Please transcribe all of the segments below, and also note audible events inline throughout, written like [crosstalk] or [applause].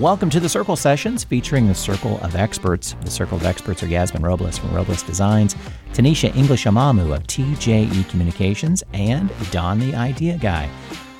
Welcome to the Circle Sessions featuring the Circle of Experts. The Circle of Experts are Yasmin Robles from Robles Designs, Tanisha English Amamu of TJE Communications, and Don the Idea Guy.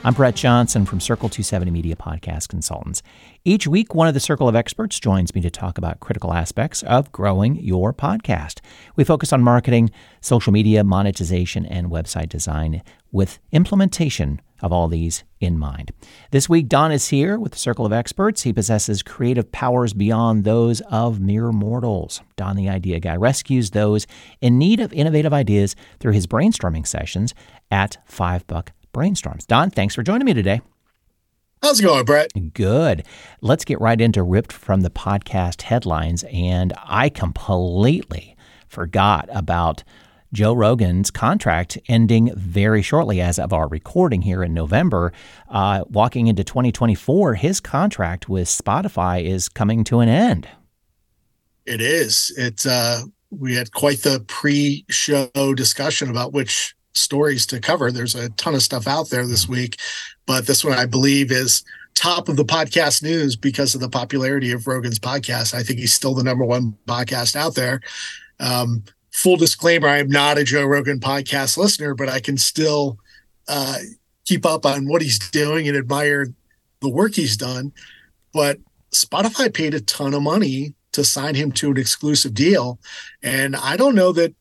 I'm Brett Johnson from Circle 270 Media Podcast Consultants. Each week, one of the Circle of Experts joins me to talk about critical aspects of growing your podcast. We focus on marketing, social media, monetization, and website design with implementation of all these in mind. This week, Don is here with the Circle of Experts. He possesses creative powers beyond those of mere mortals. Don, the idea guy, rescues those in need of innovative ideas through his brainstorming sessions at Five Buck Brainstorms. Don, thanks for joining me today. How's it going, Brett? Good. Let's get right into ripped from the podcast headlines. And I completely forgot about Joe Rogan's contract ending very shortly as of our recording here in November. Uh, walking into 2024, his contract with Spotify is coming to an end. It is. It's uh, we had quite the pre-show discussion about which stories to cover. There's a ton of stuff out there this week, but this one I believe is top of the podcast news because of the popularity of Rogan's podcast. I think he's still the number one podcast out there. Um, full disclaimer: I am not a Joe Rogan podcast listener, but I can still uh, keep up on what he's doing and admire the work he's done. But Spotify paid a ton of money to sign him to an exclusive deal, and I don't know that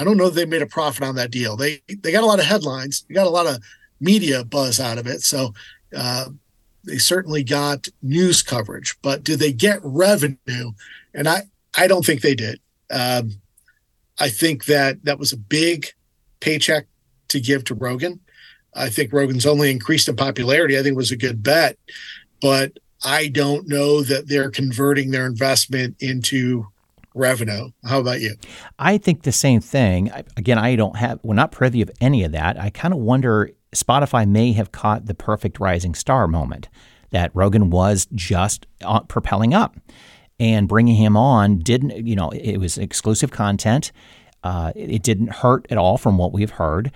I don't know that they made a profit on that deal. They they got a lot of headlines, they got a lot of media buzz out of it, so uh, they certainly got news coverage. But did they get revenue? And I I don't think they did. Um, I think that that was a big paycheck to give to Rogan. I think Rogan's only increased in popularity. I think was a good bet, but I don't know that they're converting their investment into revenue. How about you? I think the same thing. Again, I don't have, we're not privy of any of that. I kind of wonder Spotify may have caught the perfect rising star moment that Rogan was just uh, propelling up and bringing him on didn't, you know, it was exclusive content. Uh, it didn't hurt at all from what we've heard.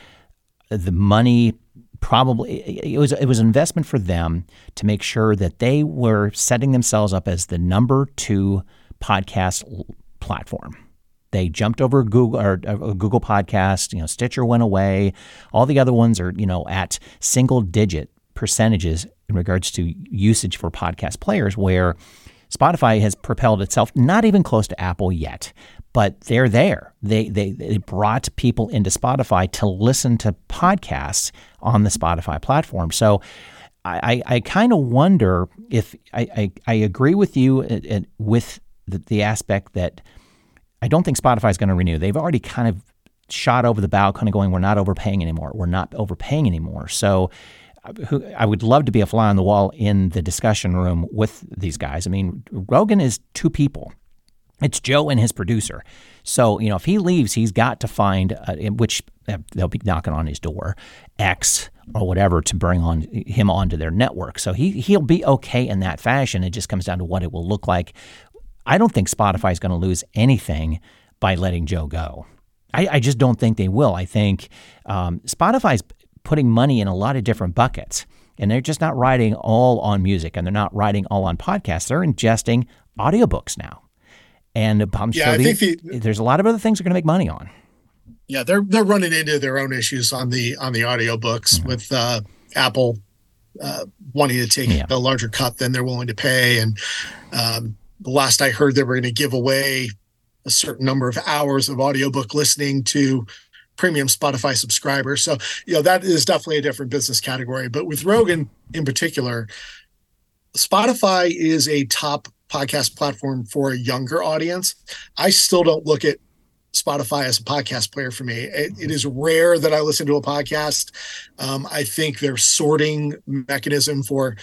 The money probably it was it was an investment for them to make sure that they were setting themselves up as the number two podcast platform. They jumped over Google or uh, Google Podcast. You know, Stitcher went away. All the other ones are you know at single digit percentages in regards to usage for podcast players, where Spotify has propelled itself not even close to Apple yet, but they're there. They, they, they brought people into Spotify to listen to podcasts on the Spotify platform. So I, I kind of wonder if I, I, I, agree with you uh, uh, with the, the aspect that I don't think Spotify is going to renew. They've already kind of shot over the bow, kind of going, we're not overpaying anymore. We're not overpaying anymore. So I would love to be a fly on the wall in the discussion room with these guys. I mean, Rogan is two people. It's Joe and his producer. So, you know, if he leaves, he's got to find, uh, which uh, they'll be knocking on his door, X or whatever to bring on him onto their network. So he, he'll be okay in that fashion. It just comes down to what it will look like. I don't think Spotify is going to lose anything by letting Joe go. I, I, just don't think they will. I think um, Spotify's putting money in a lot of different buckets. And they're just not writing all on music and they're not writing all on podcasts. They're ingesting audiobooks now. And I'm yeah, sure these, the, there's a lot of other things they're going to make money on. Yeah, they're they're running into their own issues on the on the audiobooks mm-hmm. with uh, Apple uh, wanting to take yeah. a larger cut than they're willing to pay. And um, the last I heard, they were going to give away a certain number of hours of audiobook listening to premium Spotify subscribers. So, you know, that is definitely a different business category. But with Rogan in particular, Spotify is a top podcast platform for a younger audience. I still don't look at Spotify as a podcast player for me. it, it is rare that I listen to a podcast. Um, I think their sorting mechanism for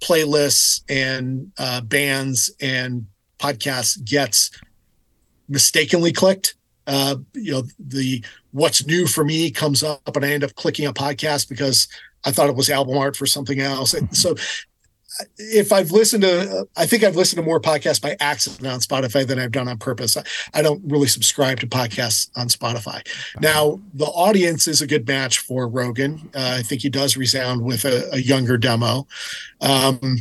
playlists and uh, bands and podcasts gets mistakenly clicked uh, you know, the what's new for me comes up and I end up clicking a podcast because I thought it was album art for something else. And so if I've listened to, I think I've listened to more podcasts by accident on Spotify than I've done on purpose. I, I don't really subscribe to podcasts on Spotify. Now, the audience is a good match for Rogan. Uh, I think he does resound with a, a younger demo. Um,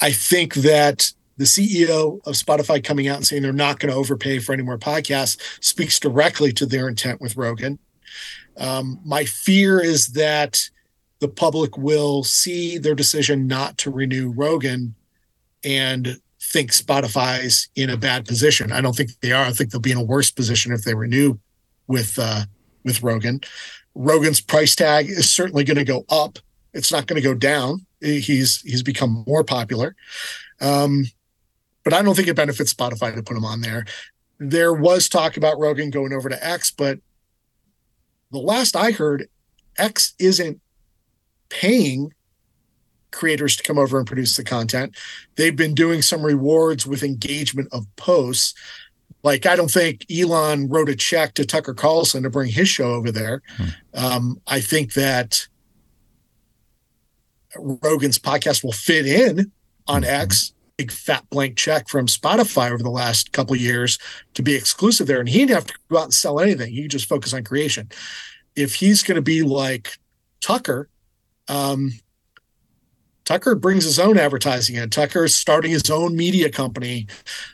I think that the CEO of Spotify coming out and saying they're not going to overpay for any more podcasts speaks directly to their intent with Rogan. Um, my fear is that the public will see their decision not to renew Rogan and think Spotify's in a bad position. I don't think they are. I think they'll be in a worse position if they renew with uh, with Rogan. Rogan's price tag is certainly going to go up. It's not going to go down. He's he's become more popular. Um, but I don't think it benefits Spotify to put him on there. There was talk about Rogan going over to X, but the last I heard, X isn't paying creators to come over and produce the content. They've been doing some rewards with engagement of posts. Like, I don't think Elon wrote a check to Tucker Carlson to bring his show over there. Hmm. Um, I think that Rogan's podcast will fit in on mm-hmm. X big fat blank check from Spotify over the last couple years to be exclusive there. And he didn't have to go out and sell anything. He could just focus on creation. If he's going to be like Tucker, um, Tucker brings his own advertising in. Tucker is starting his own media company.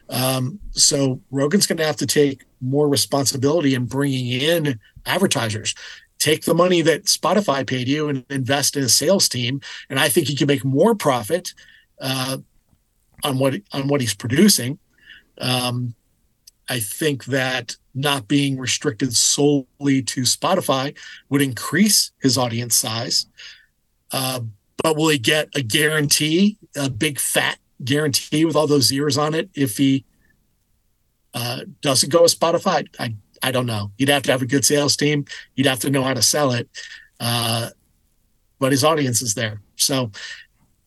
Um, so Rogan's going to have to take more responsibility in bringing in advertisers. Take the money that Spotify paid you and invest in a sales team. And I think he can make more profit uh, on what on what he's producing. Um, I think that not being restricted solely to Spotify would increase his audience size. Uh, but will he get a guarantee, a big fat guarantee with all those zeros on it if he uh, doesn't go with Spotify? I, I don't know. You'd have to have a good sales team. You'd have to know how to sell it. Uh, but his audience is there. So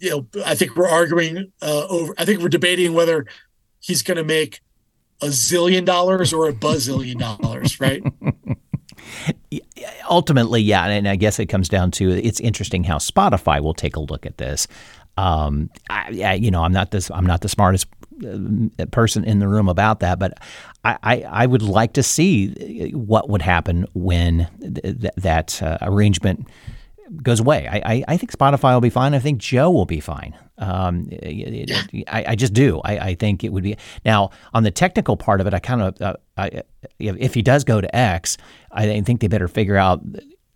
you know, I think we're arguing uh, over. I think we're debating whether he's going to make a zillion dollars or a bazillion dollars, right? [laughs] Ultimately, yeah, and I guess it comes down to it's interesting how Spotify will take a look at this. Um, I, I, you know, I'm not this. I'm not the smartest uh, person in the room about that, but I, I, I would like to see what would happen when th- that uh, arrangement goes away. I, I, I, think Spotify will be fine. I think Joe will be fine. Um. I, I just do. I, I think it would be. Now, on the technical part of it, I kind of, uh, I, if he does go to X, I think they better figure out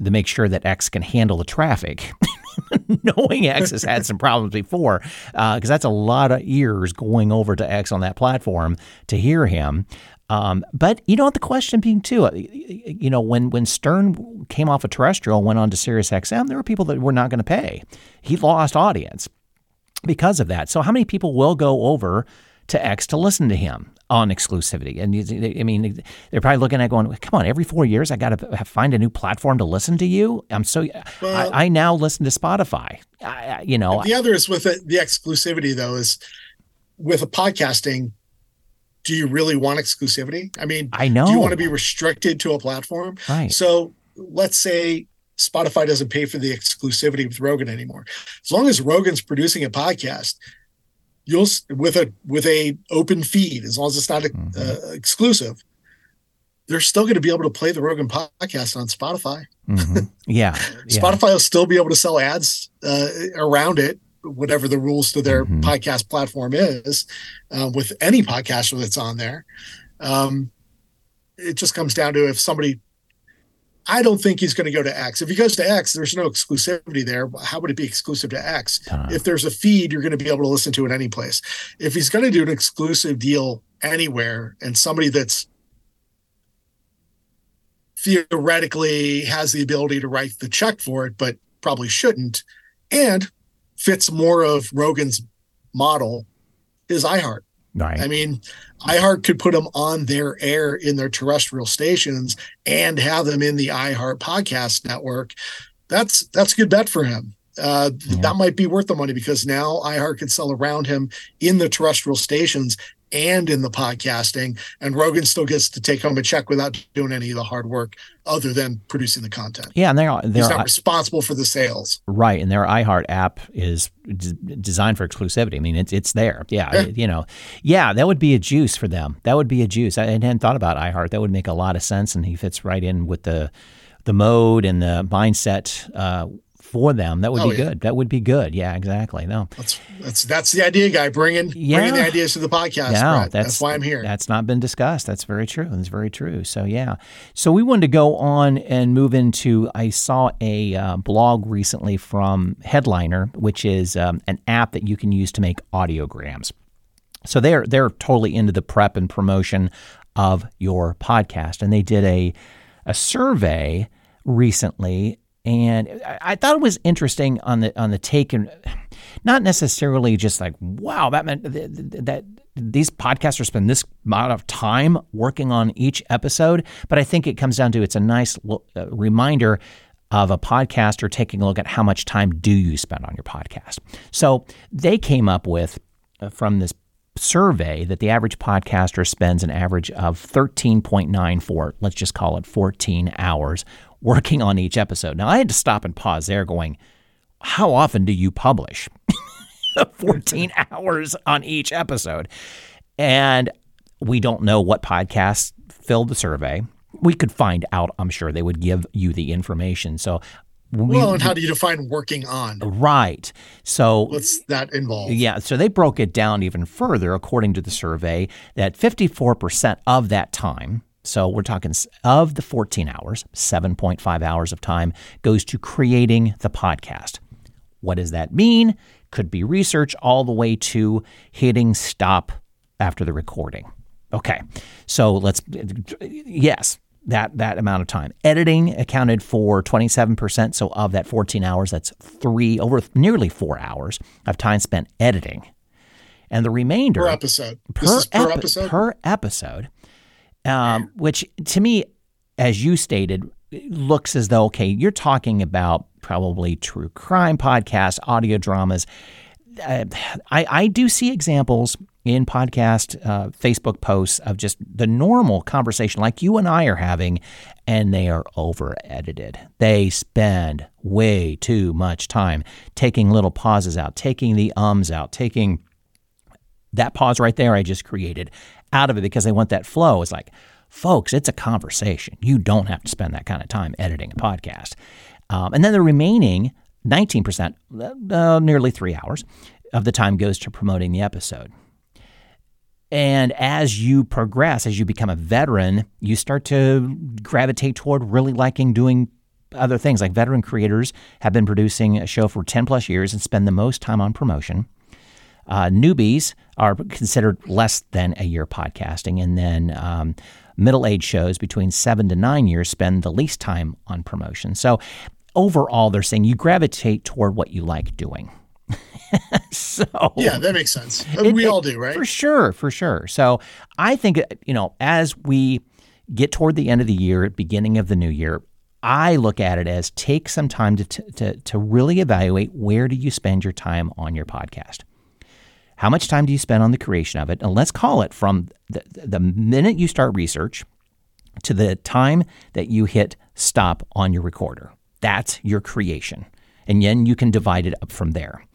to make sure that X can handle the traffic. [laughs] Knowing X has had some problems before, because uh, that's a lot of ears going over to X on that platform to hear him. Um, but you know, the question being too, uh, you know, when when Stern came off of terrestrial and went on to Sirius XM, there were people that were not going to pay. He lost audience because of that. So how many people will go over to X to listen to him on exclusivity? And I mean, they're probably looking at going, "Come on, every four years I got to find a new platform to listen to you." I'm so well, I, I, now listen to Spotify. I, you know, the other is with the, the exclusivity though is with a podcasting do you really want exclusivity? I mean, I know. Do you want to be restricted to a platform? Right. So let's say Spotify doesn't pay for the exclusivity with Rogan anymore. As long as Rogan's producing a podcast, you'll with a with a open feed, as long as it's not mm-hmm. uh, exclusive, they're still going to be able to play the Rogan podcast on Spotify. Mm-hmm. [laughs] Yeah, Spotify yeah. will still be able to sell ads uh, around it whatever the rules to their mm-hmm. podcast platform is uh, with any podcaster that's on there. Um, it just comes down to if somebody, I don't think he's going to go to X. If he goes to X, there's no exclusivity there. How would it be exclusive to X? Uh-huh. If there's a feed, you're going to be able to listen to it any place. If he's going to do an exclusive deal anywhere and somebody that's theoretically has the ability to write the check for it, but probably shouldn't, and fits more of Rogan's model is iHeart. Right. I mean, iHeart could put them on their air in their terrestrial stations and have them in the iHeart podcast network. That's that's a good bet for him. Uh, yeah. That might be worth the money because now iHeart can sell around him in the terrestrial stations and in the podcasting, and Rogan still gets to take home a check without doing any of the hard work other than producing the content. Yeah, and they're, they're he's not responsible for the sales. Right, and their iHeart app is d- designed for exclusivity. I mean, it's it's there. Yeah, yeah, you know, yeah, that would be a juice for them. That would be a juice. I hadn't thought about iHeart. That would make a lot of sense, and he fits right in with the the mode and the mindset uh, for them. That would oh, be yeah. good. That would be good. Yeah, exactly. No, that's that's that's the idea, guy. Bringing yeah. bringing the ideas to the podcast. Yeah, that's, that's why I'm here. That's not been discussed. That's very true. That's very true. So yeah, so we wanted to go on and move into. I saw a uh, blog recently from Headliner, which is um, an app that you can use to make audiograms. So they're they're totally into the prep and promotion of your podcast, and they did a a survey recently, and I thought it was interesting on the on the take and not necessarily just like wow that meant that, that these podcasters spend this amount of time working on each episode, but I think it comes down to it's a nice uh, reminder of a podcaster taking a look at how much time do you spend on your podcast. So they came up with uh, from this survey that the average podcaster spends an average of 13.94, let's just call it 14 hours working on each episode. Now, I had to stop and pause there going, how often do you publish? [laughs] 14 [laughs] hours on each episode. And we don't know what podcasts filled the survey. We could find out, I'm sure they would give you the information. So we, well, and how do you define working on? Right. So what's that involve? Yeah. So they broke it down even further, according to the survey, that 54% of that time, so we're talking of the 14 hours, 7.5 hours of time goes to creating the podcast. What does that mean? Could be research all the way to hitting stop after the recording. Okay. So let's, yes, that that amount of time. Editing accounted for 27%, so of that 14 hours, that's 3 over nearly 4 hours of time spent editing. And the remainder per episode. Per, per epi- episode. Per episode. Um, which to me as you stated looks as though okay, you're talking about probably true crime podcasts, audio dramas. Uh, I, I do see examples in podcast uh, Facebook posts of just the normal conversation like you and I are having, and they are over edited. They spend way too much time taking little pauses out, taking the ums out, taking that pause right there I just created out of it because they want that flow. It's like, folks, it's a conversation. You don't have to spend that kind of time editing a podcast. Um, and then the remaining 19%, uh, nearly three hours of the time goes to promoting the episode. And as you progress, as you become a veteran, you start to gravitate toward really liking doing other things. Like veteran creators have been producing a show for 10 plus years and spend the most time on promotion. Uh, newbies are considered less than a year podcasting. And then um, middle age shows between seven to nine years spend the least time on promotion. So overall, they're saying you gravitate toward what you like doing. [laughs] so yeah, that makes sense. It, we it, all do, right? For sure, for sure. So I think you know, as we get toward the end of the year, beginning of the new year, I look at it as take some time to, to, to really evaluate where do you spend your time on your podcast. How much time do you spend on the creation of it? And let's call it from the, the minute you start research to the time that you hit stop on your recorder. That's your creation. And then you can divide it up from there.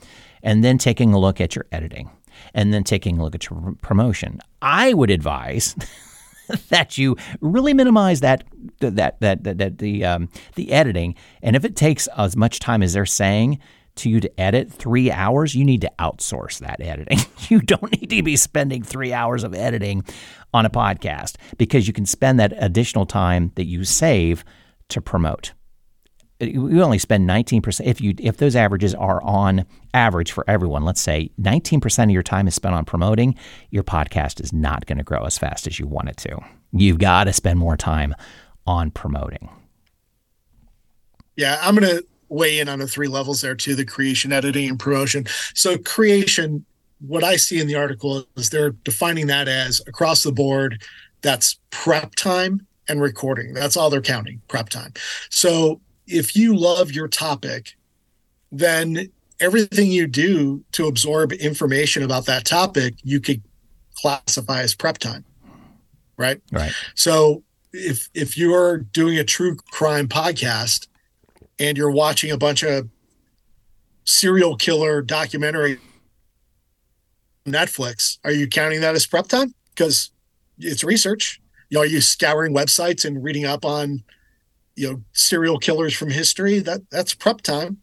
And then taking a look at your editing and then taking a look at your promotion. I would advise [laughs] that you really minimize that that that that, that the um, the editing. And if it takes as much time as they're saying to you to edit three hours, you need to outsource that editing. [laughs] you don't need to be spending three hours of editing on a podcast because you can spend that additional time that you save to promote. You only spend 19% if you if those averages are on average for everyone let's say 19% of your time is spent on promoting your podcast is not going to grow as fast as you want it to. You've got to spend more time on promoting. Yeah i'm going to weigh in on the three levels there too the creation editing and promotion so creation what i see in the article is they're defining that as across the board that's prep time and recording that's all they're counting prep time so if you love your topic, then everything you do to absorb information about that topic, you could classify as prep time. Right. Right. So if if you're doing a true crime podcast and you're watching a bunch of serial killer documentary Netflix, are you counting that as prep time? Because it's research. You know, are you scouring websites and reading up on you know serial killers from history that that's prep time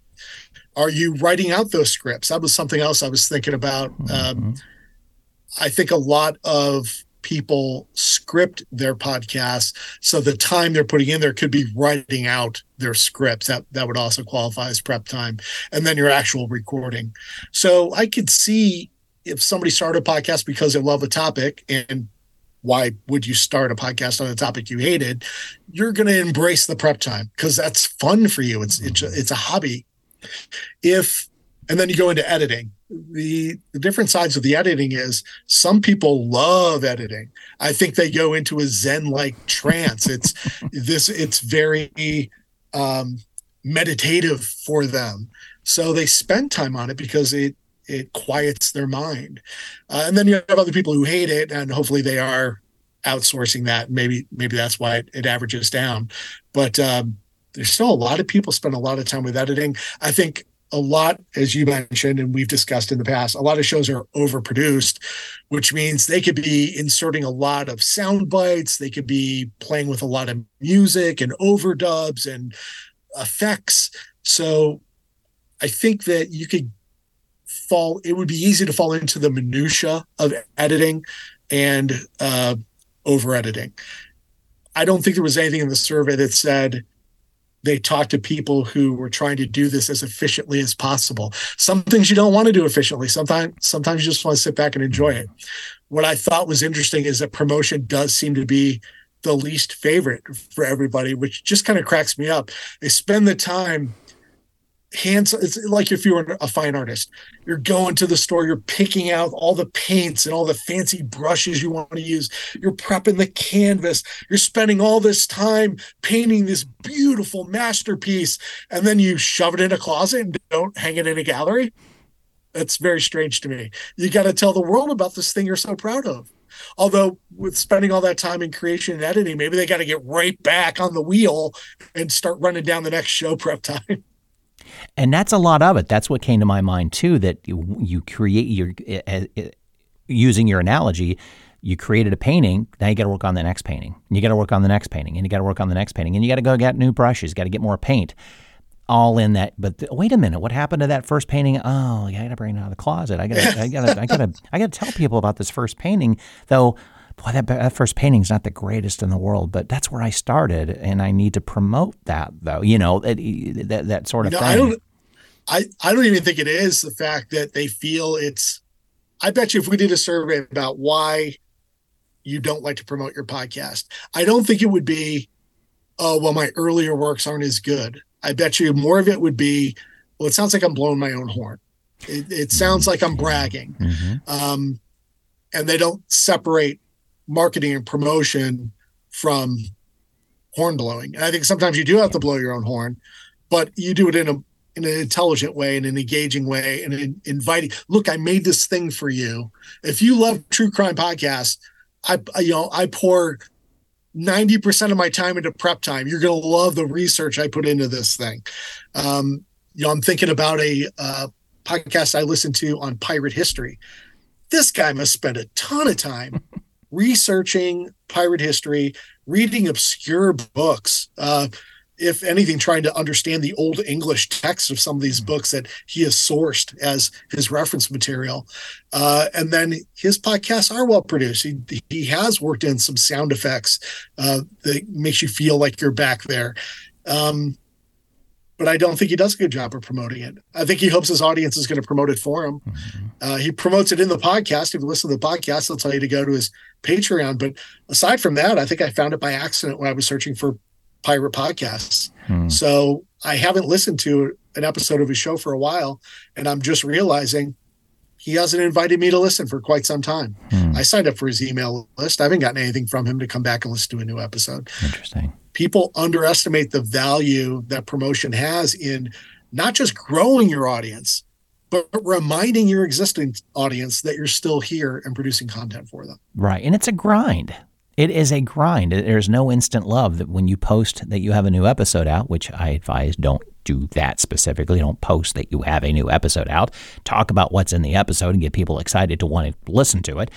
Are you writing out those scripts? That was something else I was thinking about. Um, mm-hmm. Um, I think a lot of people script their podcasts. So the time they're putting in there could be writing out their scripts. That that would also qualify as prep time. And then your actual recording. So i could see if somebody started a podcast because they love a topic and why would you start a podcast on a topic you hated? You're going to embrace the prep time because that's fun for you. It's it's a, it's a hobby. If and then you go into editing. The, the different sides of the editing is some people love editing. I think they go into a zen like trance. It's [laughs] this it's very um, meditative for them. So they spend time on it because it it quiets their mind. Uh, and then you have other people who hate it and hopefully they are outsourcing that. Maybe maybe that's why it, it averages down. But um, there's still a lot of people spend a lot of time with editing. I think a lot, as you mentioned, and we've discussed in the past, a lot of shows are overproduced, which means they could be inserting a lot of sound bites. They could be playing with a lot of music and overdubs and effects. So I think that you could fall, it would be easy to fall into the minutia of editing and uh, over editing. I don't think there was anything in the survey that said, they talked to people who were trying to do this as efficiently as possible. Some things you don't want to do efficiently. Sometimes sometimes you just want to sit back and enjoy it. What I thought was interesting is that promotion does seem to be the least favorite for everybody, which just kind of cracks me up. They spend the time hands it's like if you were a fine artist. You're going to the store you're picking out all the paints and all the fancy brushes you want to use. You're prepping the canvas. You're spending all this time painting this beautiful masterpiece and then you shove it in a closet and don't hang it in a gallery? That's very strange to me. You got to tell the world about this thing you're so proud of. Although with spending all that time in creation and editing maybe they got to get right back on the wheel and start running down the next show prep time [laughs] and that's a lot of it. That's what came to my mind too. That you, you create your uh, uh, using your analogy. You created a painting. Now you got to work on the next painting. And you got to work on the next painting, and you got to work on the next painting, and you got to go get new brushes. Got to get more paint. All in that, but wait a minute, what happened to that first painting? Oh, I got to bring it out of the closet. I got to, I got to, I got to, I got to tell people about this first painting. Though boy, that, that first painting's not the greatest in the world, but that's where I started, and I need to promote that, though. You know, that that, that sort of you know, thing. I don't, I, I don't even think it is the fact that they feel it's. I bet you if we did a survey about why you don't like to promote your podcast, I don't think it would be, oh, well, my earlier works aren't as good. I bet you more of it would be, well, it sounds like I'm blowing my own horn. It, it sounds like I'm bragging. Mm-hmm. Um, and they don't separate marketing and promotion from horn blowing. And I think sometimes you do have to blow your own horn, but you do it in a in an intelligent way, in an engaging way, and in inviting. Look, I made this thing for you. If you love true crime podcasts, I you know I pour 90% of my time into prep time. You're going to love the research I put into this thing. Um, you know, I'm thinking about a uh, podcast I listened to on pirate history. This guy must spend a ton of time researching pirate history, reading obscure books. Uh, if anything, trying to understand the old English text of some of these books that he has sourced as his reference material. Uh, and then his podcasts are well produced. He, he has worked in some sound effects uh, that makes you feel like you're back there. Um, but I don't think he does a good job of promoting it. I think he hopes his audience is going to promote it for him. Mm-hmm. Uh, he promotes it in the podcast. If you listen to the podcast, they'll tell you to go to his Patreon. But aside from that, I think I found it by accident when I was searching for pirate podcasts. Hmm. So I haven't listened to an episode of his show for a while, and I'm just realizing he hasn't invited me to listen for quite some time. Hmm. I signed up for his email list. I haven't gotten anything from him to come back and listen to a new episode. Interesting people underestimate the value that promotion has in not just growing your audience, but reminding your existing audience that you're still here and producing content for them. Right. And it's a grind. It is a grind. There's no instant love that when you post that you have a new episode out, which I advise don't do that specifically. Don't post that you have a new episode out. Talk about what's in the episode and get people excited to want to listen to it.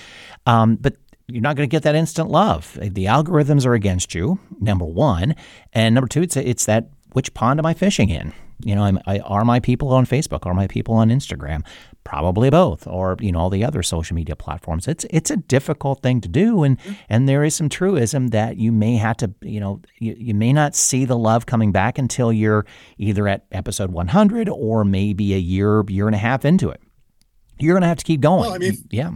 Um, but you're not going to get that instant love. The algorithms are against you, number one. And number two, it's, it's that which pond am I fishing in? You know, I am. are my people on Facebook? Are my people on Instagram? Probably both, or you know, all the other social media platforms. It's it's a difficult thing to do, and and there is some truism that you may have to, you know, you, you may not see the love coming back until you're either at episode 100 or maybe a year, year and a half into it. You're going to have to keep going. Well, I mean, yeah.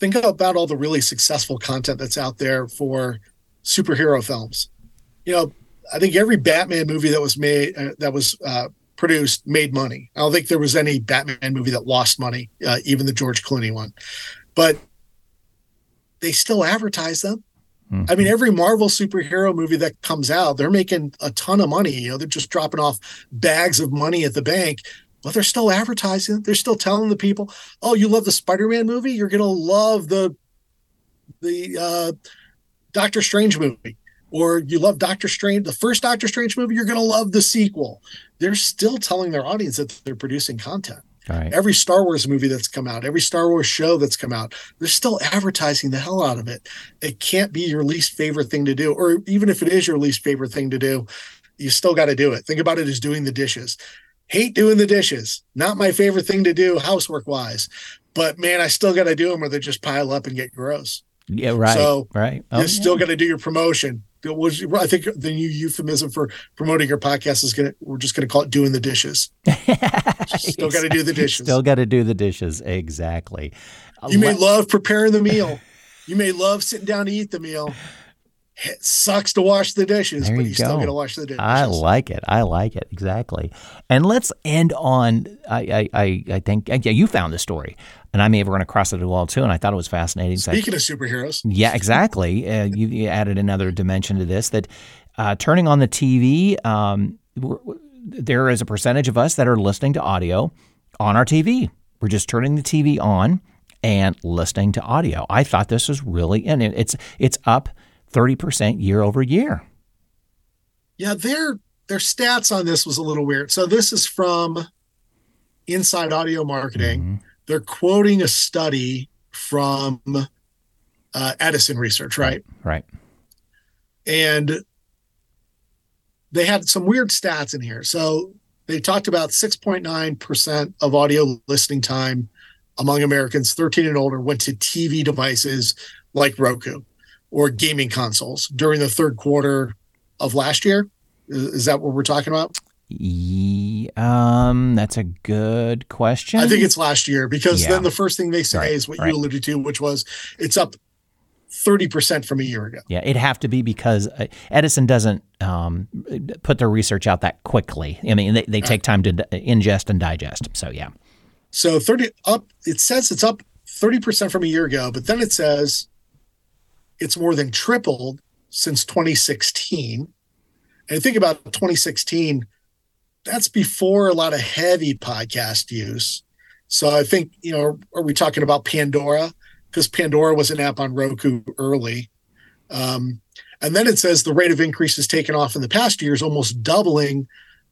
Think about all the really successful content that's out there for superhero films. You know, I think every Batman movie that was made uh, that was uh, produced made money. I don't think there was any Batman movie that lost money, uh, even the George Clooney one. But they still advertise them. Mm-hmm. I mean, every Marvel superhero movie that comes out, they're making a ton of money. You know, they're just dropping off bags of money at the bank. But they're still advertising. They're still telling the people, "Oh, you love the Spider-Man movie? You're gonna love the the uh, Doctor Strange movie." or you love Doctor Strange, the first Doctor Strange movie, you're going to love the sequel. They're still telling their audience that they're producing content. Right. Every Star Wars movie that's come out, every Star Wars show that's come out, they're still advertising the hell out of it. It can't be your least favorite thing to do, or even if it is your least favorite thing to do, you still got to do it. Think about it as doing the dishes. Hate doing the dishes. Not my favorite thing to do housework wise, but man, I still got to do them or they just pile up and get gross. Yeah, right. So right. Oh, you yeah. still got to do your promotion was I think the new euphemism for promoting your podcast is gonna we're just gonna call it doing the dishes. [laughs] Still got to do the dishes. Still got to do the dishes. Exactly. You may love preparing the meal. You may love sitting down to eat the meal. It sucks to wash the dishes, there but you, you still got to wash the dishes. I like it. I like it exactly. And let's end on. I I I think yeah, you found the story and I may have run across it as well too, and I thought it was fascinating. Speaking of superheroes, yeah, exactly. uh, you, you, added another dimension to this that uh, turning on the TV, um, there is a percentage of us that are listening to audio on our TV. We're just turning the TV on and listening to audio. I thought this was really, and it's it's up thirty percent year over year. Yeah, their their stats on this was a little weird. So this is from Inside Audio Marketing. Mm-hmm they're quoting a study from uh, Edison Research, right? Right. And they had some weird stats in here. So they talked about 6.9% of audio listening time among Americans 13 and older went to TV devices like Roku or gaming consoles during the third quarter of last year. Is that what we're talking about? um, that's a good question. I think it's last year because yeah. then the first thing they say right, is what right. you alluded to, which was it's up 30% from a year ago. Yeah, it'd have to be because uh, Edison doesn't um, put their research out that quickly. I mean, they, they take time to ingest and digest. So, yeah. So 30 up, it says it's up 30% from a year ago, but then it says it's more than tripled since 2016. And think about 2016, that's before a lot of heavy podcast use. So I think, you know, are we talking about Pandora? Because Pandora was an app on Roku early. Um, and then it says the rate of increase has taken off in the past years, almost doubling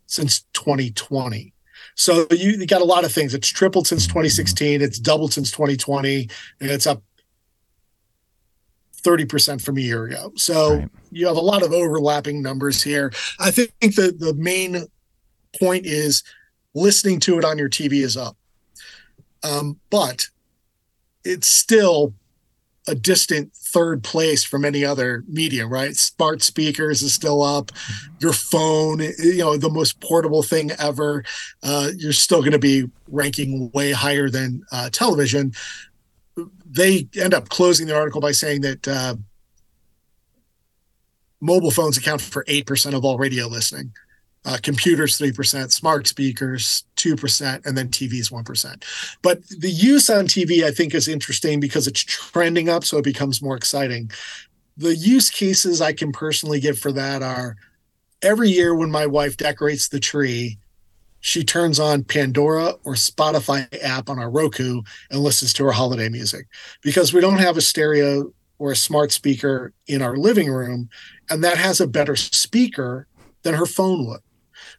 since 2020. So you, you got a lot of things. It's tripled since 2016. It's doubled since 2020, and it's up 30% from a year ago. So right. you have a lot of overlapping numbers here. I think the, the main point is listening to it on your TV is up. Um, but it's still a distant third place from any other media, right? Smart speakers is still up. Your phone, you know, the most portable thing ever. Uh, you're still going to be ranking way higher than uh, television. They end up closing the article by saying that uh, mobile phones account for 8% of all radio listening uh, computers 3%, smart speakers 2%, and then TVs 1%. But the use on TV, I think, is interesting because it's trending up, so it becomes more exciting. The use cases I can personally give for that are every year when my wife decorates the tree, she turns on Pandora or Spotify app on our Roku and listens to her holiday music because we don't have a stereo or a smart speaker in our living room, and that has a better speaker than her phone would.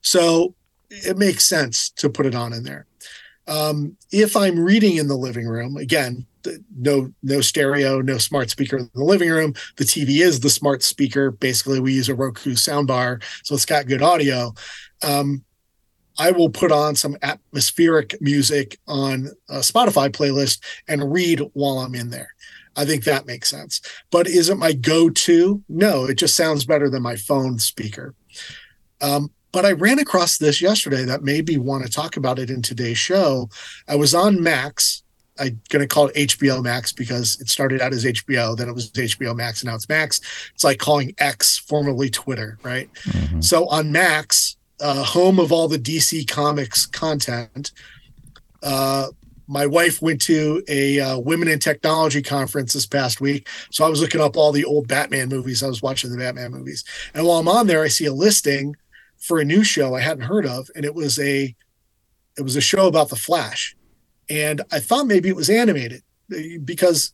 So it makes sense to put it on in there. Um, if I'm reading in the living room, again, no no stereo, no smart speaker in the living room. The TV is the smart speaker. Basically, we use a Roku soundbar, so it's got good audio. Um, I will put on some atmospheric music on a Spotify playlist and read while I'm in there. I think that makes sense. But is it my go to? No, it just sounds better than my phone speaker. Um, but I ran across this yesterday that made me want to talk about it in today's show. I was on Max. I'm going to call it HBO Max because it started out as HBO, then it was HBO Max, and now it's Max. It's like calling X, formerly Twitter, right? Mm-hmm. So on Max, uh, home of all the DC Comics content, uh, my wife went to a uh, women in technology conference this past week. So i was looking up all the old batman movies. I was watching the batman movies. And while i'm on there i see a listing for a new show i hadn't heard of. And it was a it was a show about the flash. And i thought maybe it was animated because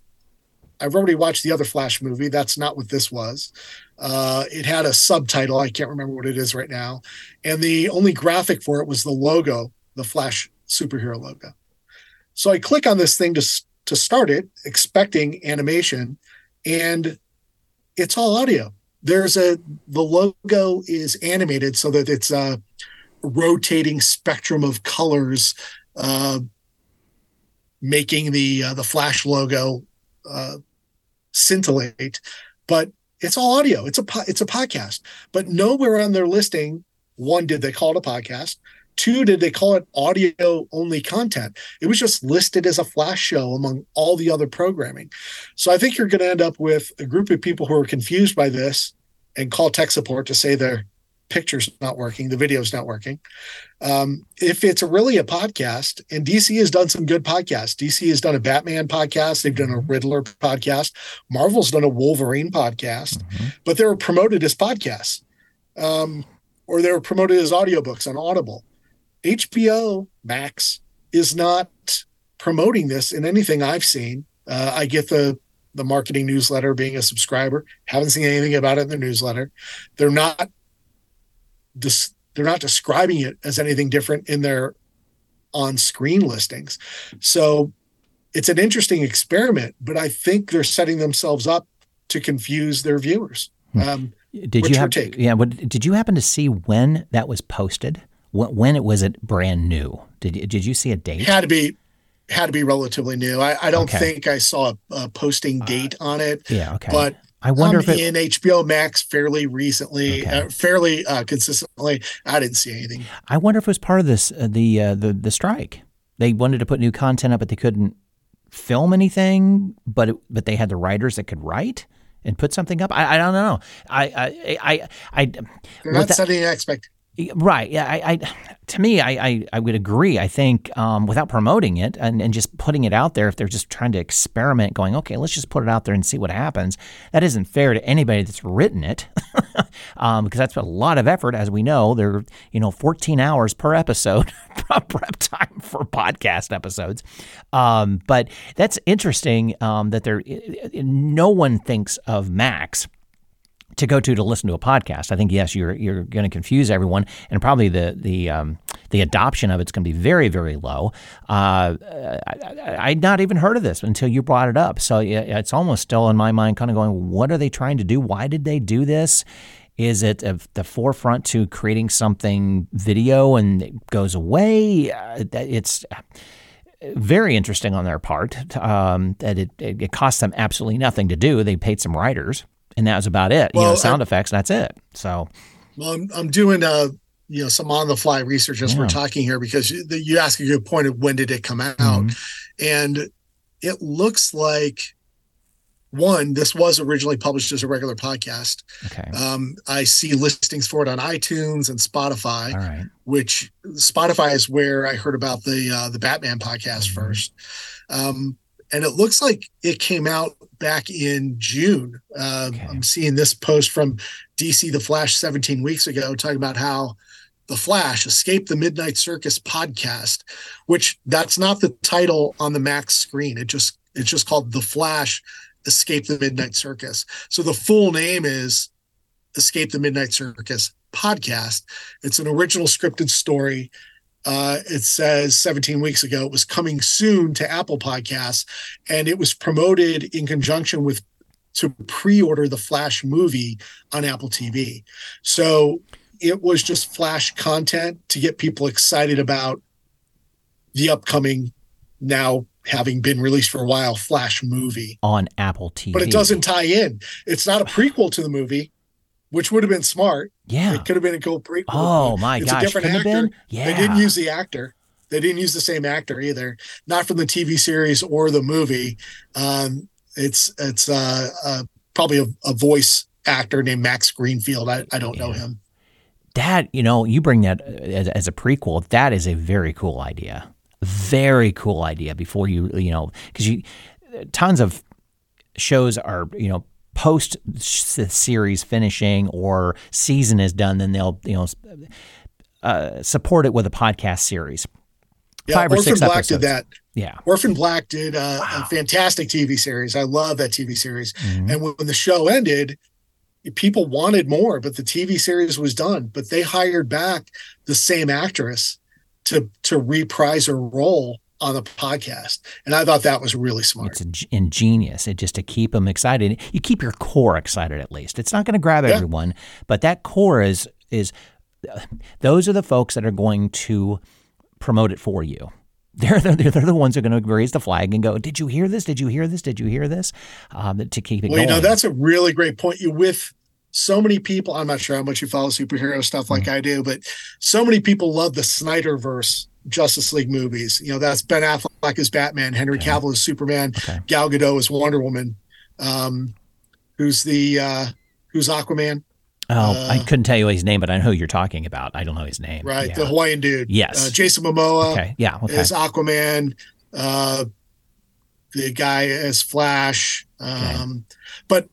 i've already watched the other flash movie. That's not what this was uh, it had a subtitle i can't remember what it is right now and the only graphic for it was the logo the flash superhero logo so I click on this thing to to start it, expecting animation, and it's all audio. There's a the logo is animated so that it's a rotating spectrum of colors, uh, making the uh, the Flash logo uh, scintillate. But it's all audio. It's a it's a podcast. But nowhere on their listing, one did they call it a podcast. Two, did they call it audio only content? It was just listed as a flash show among all the other programming. So I think you're going to end up with a group of people who are confused by this and call tech support to say their picture's not working, the video's not working. Um, if it's really a podcast, and DC has done some good podcasts, DC has done a Batman podcast, they've done a mm-hmm. Riddler podcast, Marvel's done a Wolverine podcast, mm-hmm. but they were promoted as podcasts. Um, or they were promoted as audiobooks on Audible. HBO Max is not promoting this in anything I've seen. Uh, I get the the marketing newsletter being a subscriber. Haven't seen anything about it in the newsletter. They're not dis- they're not describing it as anything different in their on-screen listings. So it's an interesting experiment, but I think they're setting themselves up to confuse their viewers. Hmm. Um, did you have yeah? What, did you happen to see when that was posted? when it was it brand new? Did did you see a date? It had to be had to be relatively new. I, I don't okay. think I saw a, a posting uh, date uh, on it. Yeah, okay. But I wonder if it, in HBO Max fairly recently, okay. uh, fairly uh, consistently. I didn't see anything. I wonder if it was part of this uh, the uh, the the strike. They wanted to put new content up, but they couldn't film anything. But it, but they had the writers that could write and put something up. I, I don't know. I I I, I they're not that, setting expectation Right. Yeah. I, I to me, I, I, I, would agree. I think um, without promoting it and, and just putting it out there, if they're just trying to experiment, going, okay, let's just put it out there and see what happens, that isn't fair to anybody that's written it, [laughs] um, because that's a lot of effort, as we know. There, you know, 14 hours per episode [laughs] prep time for podcast episodes. Um, but that's interesting um, that there, no one thinks of Max to go to to listen to a podcast. I think yes, you're you're going to confuse everyone, and probably the the um, the adoption of it's going to be very very low. Uh, I, would not even heard of this until you brought it up, so it's almost still in my mind, kind of going, what are they trying to do? Why did they do this? Is it the forefront to creating something video and it goes away? Uh, it's very interesting on their part um, that it, it cost them absolutely nothing to do. They paid some writers and that was about it. Well, you know, sound I, effects, that's it. So, well, I'm, I'm doing uh, you know, some on the fly research as yeah. we're talking here because you, you ask a good point of when did it come out, mm-hmm. and it looks like one, this was originally published as a regular podcast. Okay. Um, I see listings for it on iTunes and Spotify. All right. Which Spotify is where I heard about the uh, the Batman podcast mm-hmm. first. Um, and it looks like it came out back in June. Uh, okay. I'm seeing this post from DC The Flash 17 weeks ago talking about how The Flash Escape the Midnight Circus podcast, which that's not the title on the Mac screen. It just it's just called The Flash Escape the Midnight Circus. So the full name is Escape the Midnight Circus podcast. It's an original scripted story uh, it says 17 weeks ago it was coming soon to Apple Podcasts, and it was promoted in conjunction with to pre-order the Flash movie on Apple TV. So it was just flash content to get people excited about the upcoming now having been released for a while flash movie. On apple tv but it doesn't tie in. It's not a prequel to the movie which would have been smart. Yeah. It could have been a cool prequel. Oh my it's gosh. a different Could've actor. Yeah they didn't use the actor. They didn't use the same actor either. Not from the tv series or the movie. Um, it's it's uh, uh, probably a, a, voice actor named max greenfield. I, I don't yeah. know him. That you know you bring that as, as a prequel that is a very cool idea. Very cool idea before you you know because you tons of shows are you know post series finishing or season is done then they'll you know uh, support it with a podcast series yeah, five or Orphan six Black episodes. did that. Yeah. Orphan Black did a, wow. a fantastic TV series. I love that TV series. Mm-hmm. And when the show ended, people wanted more, but the TV series was done. But they hired back the same actress to to reprise her role on the podcast, and I thought that was really smart. It's ingenious. It just to keep them excited. You keep your core excited at least. It's not going to grab yeah. everyone, but that core is is those are the folks that are going to promote it for you. They're, they're, they're the ones who are going to raise the flag and go, Did you hear this? Did you hear this? Did you hear this? Um, to keep it well, going. you know, that's a really great point. You with so many people, I'm not sure how much you follow superhero stuff like mm-hmm. I do, but so many people love the Snyderverse Justice League movies. You know, that's Ben Affleck as Batman, Henry okay. Cavill as Superman, okay. Gal Gadot as Wonder Woman. Um, who's the uh, who's Aquaman? Oh, uh, I couldn't tell you his name, but I know who you're talking about. I don't know his name. Right, yeah. the Hawaiian dude. Yes, uh, Jason Momoa. Okay, yeah, okay. As Aquaman, uh, the guy as Flash. Um, okay. But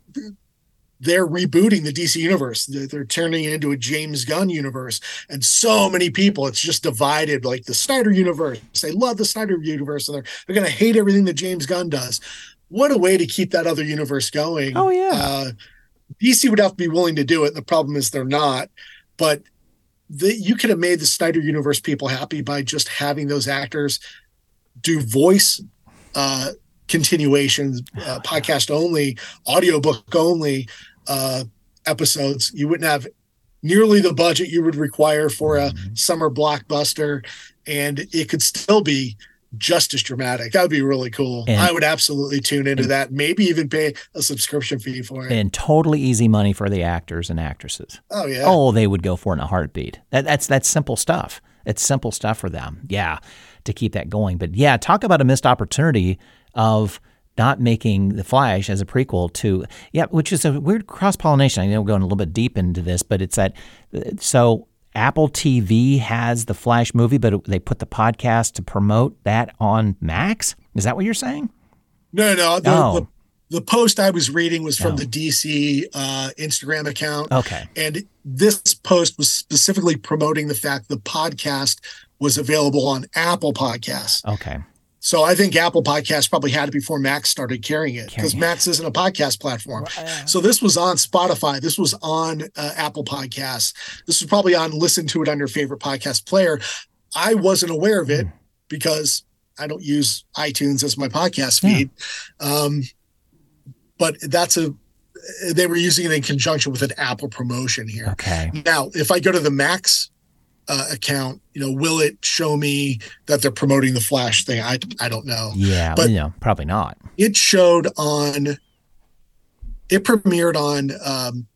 they're rebooting the DC universe. They're, they're, turning it into a James Gunn universe, and so many people, it's just divided. Like the Snyder universe, they love the Snyder universe, and they're they're going to hate everything that James Gunn does. What a way to keep that other universe going! Oh yeah. Uh, DC would have to be willing to do it. The problem is they're not. But the, you could have made the Snyder Universe people happy by just having those actors do voice uh, continuations, uh, [sighs] podcast only, audiobook only uh, episodes. You wouldn't have nearly the budget you would require for a mm-hmm. summer blockbuster, and it could still be just as dramatic. That would be really cool. And, I would absolutely tune into and, that. Maybe even pay a subscription fee for it. And totally easy money for the actors and actresses. Oh yeah. Oh, they would go for it in a heartbeat. That, that's that's simple stuff. It's simple stuff for them. Yeah, to keep that going. But yeah, talk about a missed opportunity of not making the Flash as a prequel to yeah, which is a weird cross pollination. I know we're going a little bit deep into this, but it's that so Apple TV has the Flash movie, but they put the podcast to promote that on Max. Is that what you're saying? No, no. The, oh. the, the post I was reading was from oh. the DC uh, Instagram account. Okay. And this post was specifically promoting the fact the podcast was available on Apple Podcasts. Okay. So I think Apple Podcasts probably had it before Max started carrying it because Max isn't a podcast platform. So this was on Spotify. This was on uh, Apple Podcasts. This was probably on listen to it on your favorite podcast player. I wasn't aware of it mm. because I don't use iTunes as my podcast feed. Yeah. Um, but that's a they were using it in conjunction with an Apple promotion here. Okay. Now, if I go to the Max uh, account, you know, will it show me that they're promoting the Flash thing? I I don't know. Yeah, but you probably not. It showed on. It premiered on um,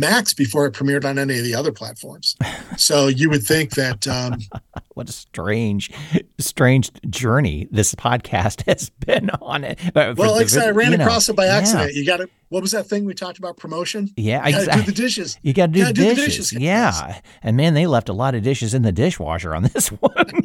Max before it premiered on any of the other platforms. So you would think that. Um, [laughs] what a strange, strange journey this podcast [laughs] has been on it. Well, like I said, I ran across know, it by accident. Yeah. You got to. What was that thing we talked about? Promotion. Yeah, you exactly. Do the dishes. You got to do, do, the dishes. Yeah, and man, they left a lot of dishes in the dishwasher on this [laughs] one.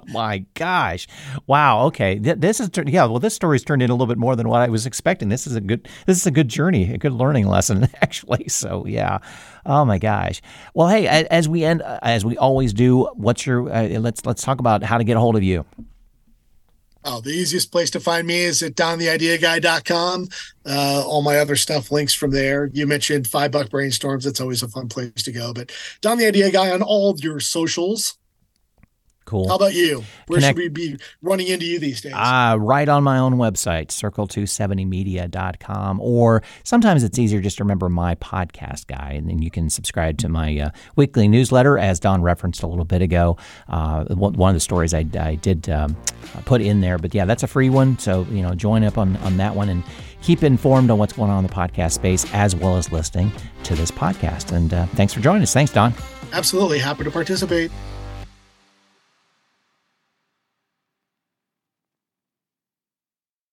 [laughs] my gosh. Wow. Okay. This is yeah. Well, this story's turned in a little bit more than what I was expecting. This is a good. This is a good journey, a good learning [laughs] lesson, actually. So yeah. Oh my gosh. Well, hey, as we end, as we always do, what's your? Uh, let's let's talk about how to get a hold of you. Oh, the easiest place to find me is at dontheideaguy.com. Uh, all my other stuff links from there. You mentioned five buck brainstorms. That's always a fun place to go. But Don the Idea Guy on all your socials Cool. How about you? Where Connect- should we be running into you these days? Uh, right on my own website, circle270media.com. Or sometimes it's easier just to remember my podcast guy. And then you can subscribe to my uh, weekly newsletter, as Don referenced a little bit ago. Uh, one of the stories I, I did um, put in there. But yeah, that's a free one. So, you know, join up on, on that one and keep informed on what's going on in the podcast space as well as listening to this podcast. And uh, thanks for joining us. Thanks, Don. Absolutely. Happy to participate.